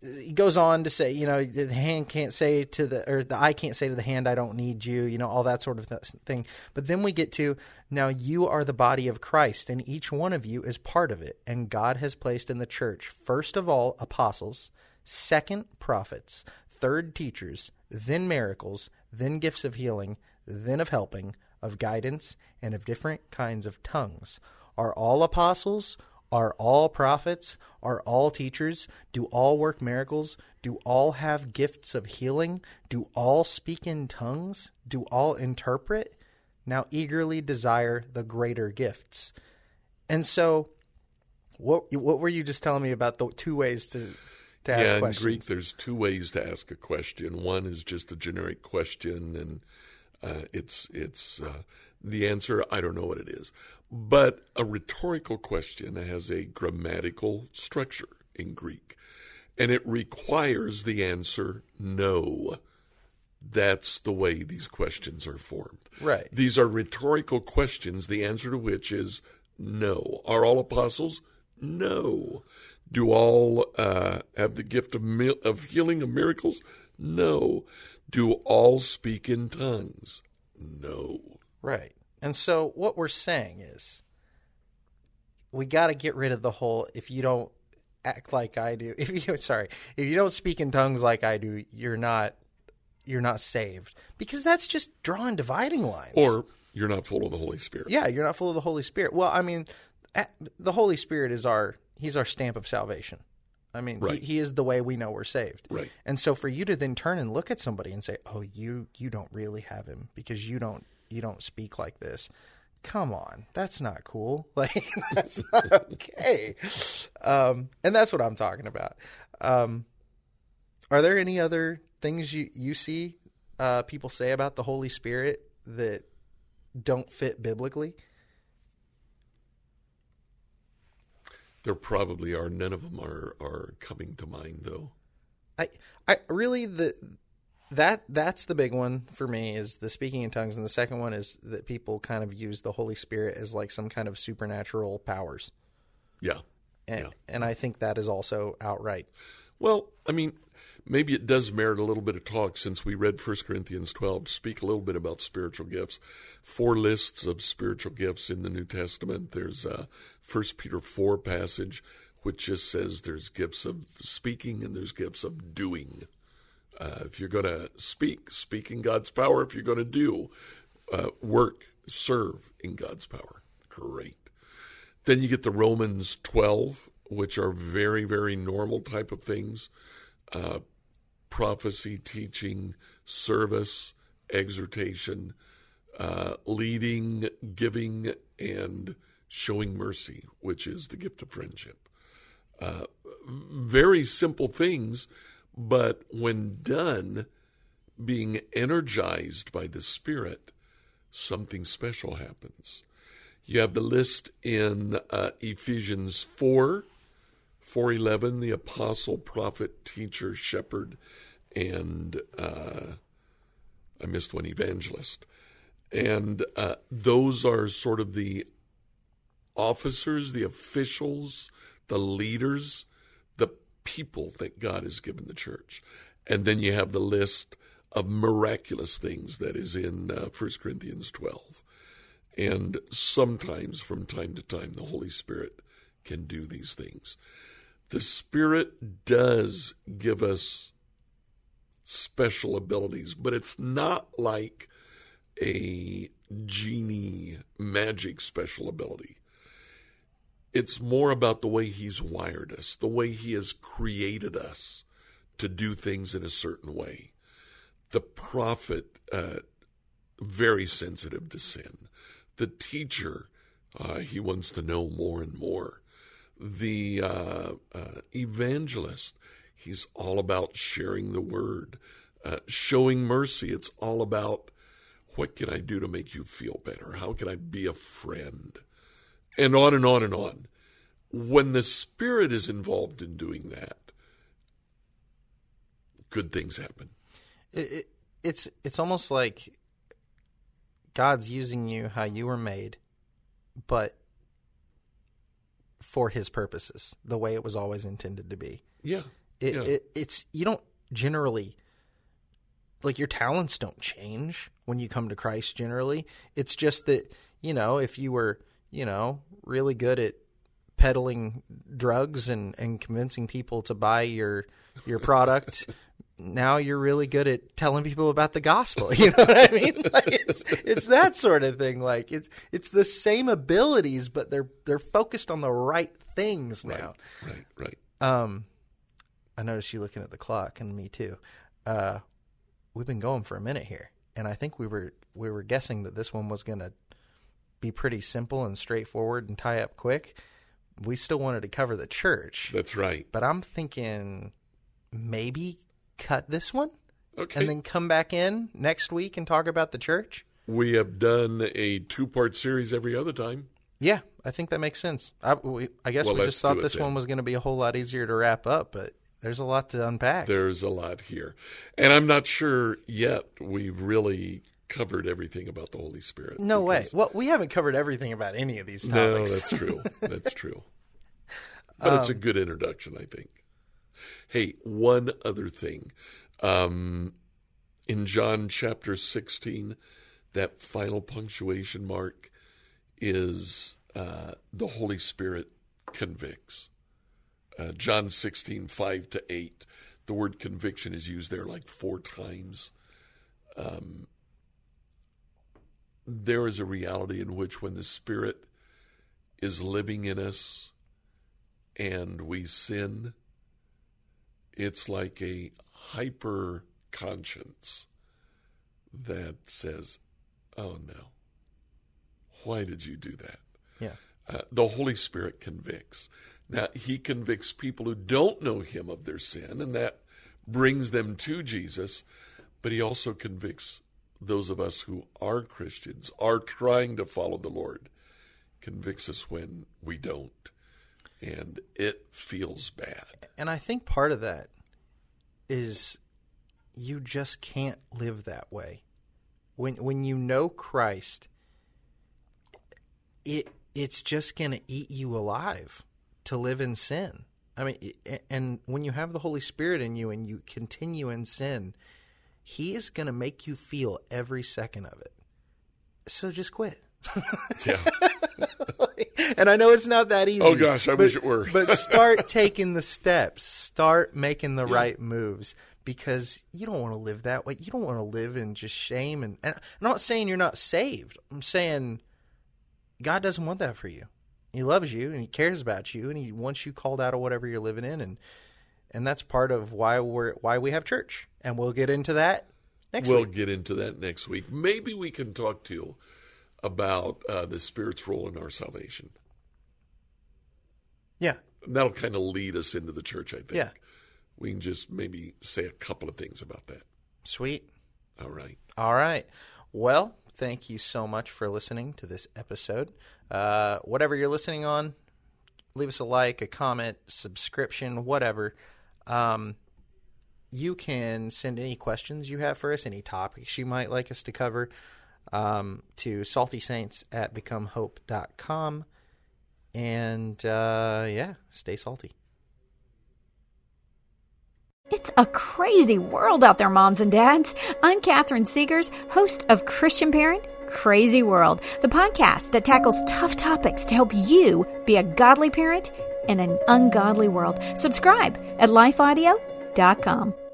he goes on to say, you know, the hand can't say to the, or the eye can't say to the hand, I don't need you, you know, all that sort of thing. But then we get to, now you are the body of Christ, and each one of you is part of it. And God has placed in the church, first of all, apostles, second, prophets, third, teachers, then miracles, then gifts of healing, then of helping, of guidance, and of different kinds of tongues. Are all apostles? Are all prophets? Are all teachers? Do all work miracles? Do all have gifts of healing? Do all speak in tongues? Do all interpret? Now eagerly desire the greater gifts. And so, what what were you just telling me about the two ways to to ask yeah, questions? in Greek, there's two ways to ask a question. One is just a generic question, and uh, it's it's uh, the answer. I don't know what it is. But a rhetorical question has a grammatical structure in Greek, and it requires the answer no. That's the way these questions are formed. Right. These are rhetorical questions, the answer to which is no. Are all apostles? No. Do all uh, have the gift of, of healing of miracles? No. Do all speak in tongues? No. Right. And so what we're saying is we got to get rid of the whole if you don't act like I do. [laughs] If you sorry, if you don't speak in tongues like I do, you're not you're not saved. Because that's just drawing dividing lines. Or you're not full of the Holy Spirit. Yeah, you're not full of the Holy Spirit. Well, I mean, the Holy Spirit is our he's our stamp of salvation. I mean, right. he, he, is the way we know we're saved. Right. And so for you to then turn and look at somebody and say, "Oh, you you don't really have him because you don't you don't speak like this." Come on, that's not cool. [laughs] Like that's not okay. Um, and that's what I'm talking about. Um, are there any other things you you see uh, people say about the Holy Spirit that don't fit biblically? There probably are. None of them are are coming to mind, though. I I really the that that's the big one for me is the speaking in tongues, and the second one is that people kind of use the Holy Spirit as like some kind of supernatural powers. Yeah, and yeah. and I think that is also outright. Well, I mean, maybe it does merit a little bit of talk since we read 1 Corinthians 12 to speak a little bit about spiritual gifts. Four lists of spiritual gifts in the New Testament. There's uh, a 1 Peter 4 passage which just says there's gifts of speaking and there's gifts of doing. Uh, if you're going to speak, speak in God's power. If you're going to do, uh, work, serve in God's power. Great. Then you get the Romans 12, which are very, very normal type of things uh, prophecy, teaching, service, exhortation, uh, leading, giving, and showing mercy, which is the gift of friendship. Uh, very simple things but when done, being energized by the Spirit, something special happens. You have the list in uh, Ephesians 4, 411, the apostle, prophet, teacher, shepherd, and uh, I missed one, evangelist. And uh, those are sort of the officers, the officials, the leaders people that God has given the church. And then you have the list of miraculous things that is in uh, 1 Corinthians 12. And sometimes, from time to time, the Holy Spirit can do these things. The Spirit does give us special abilities, but it's not like a genie magic special ability. It's more about the way He's wired us, the way He has created us to do things in a certain way. The prophet, uh, very sensitive to sin. The teacher, uh, he wants to know more and more. The uh, uh evangelist, he's all about sharing the word, uh, showing mercy. It's all about what can I do to make you feel better? How can I be a friend? And on and on and on. When the Spirit is involved in doing that, good things happen. It, it, it's it's almost like God's using you how you were made, but for His purposes, the way it was always intended to be. Yeah, it, yeah. it it's you don't generally like your talents don't change when you come to Christ generally. It's just that, you know, if you were, you know, really good at peddling drugs and, and convincing people to buy your your product [laughs] now you're really good at telling people about the gospel. [laughs] You know what I mean? [laughs] Like it's it's that sort of thing. Like it's it's the same abilities, but they're they're focused on the right things now. Right, right. right. Um, I noticed you looking at the clock, and me too. Uh, we've been going for a minute here, and I think we were we were guessing that this one was going to be pretty simple and straightforward and tie up quick. We still wanted to cover the church. That's right. But I'm thinking maybe cut this one okay. and then come back in next week and talk about the church? We have done a two part series every other time. Yeah, I think that makes sense. I, we, I guess well, we just thought this then. one was going to be a whole lot easier to wrap up, but there's a lot to unpack. There's a lot here. And I'm not sure yet we've really covered everything about the Holy Spirit. No way. Well, we haven't covered everything about any of these topics. No, that's true. [laughs] That's true. But um, it's a um, good introduction, I think. Hey, one other thing. Um, in John chapter 16, that final punctuation mark is uh, the Holy Spirit convicts. Uh, John 16, 5 to 8. The word conviction is used there like four times. Um, there is a reality in which when the Spirit is living in us and we sin, it's like a hyper conscience that says, oh no, why did you do that? Yeah. Uh, the Holy Spirit convicts. Now, He convicts people who don't know Him of their sin, and that brings them to Jesus, but He also convicts those of us who are Christians, are trying to follow the Lord, convicts us when we don't and it feels bad. And I think part of that is you just can't live that way. When when you know Christ, it it's just going to eat you alive to live in sin. I mean, and when you have the Holy Spirit in you and you continue in sin, He is going to make you feel every second of it. So just quit. [laughs] yeah. [laughs] and I know it's not that easy. Oh gosh, I but, wish it were. but [laughs] start taking the steps. Start making the yeah. right moves because you don't want to live that way. You don't want to live in just shame and, and I'm not saying you're not saved. I'm saying God doesn't want that for you. He loves you and he cares about you and he wants you called out of whatever you're living in and and that's part of why we're why we have church. And we'll get into that next week. we'll get into that next week. Maybe we can talk to you about uh, the Spirit's role in our salvation. Yeah. And that'll kind of lead us into the church, I think. Yeah. We can just maybe say a couple of things about that. Sweet. All right. All right. Well, thank you so much for listening to this episode. Uh, whatever you're listening on, leave us a like, a comment, subscription, whatever. Um, you can send any questions you have for us, any topics you might like us to cover um, to saltysaints at becomehope.com. And uh, yeah, stay salty. It's a crazy world out there, moms and dads. I'm Catherine Segars, host of Christian Parent Crazy World, the podcast that tackles tough topics to help you be a godly parent in an ungodly world. Subscribe at lifeaudio.com.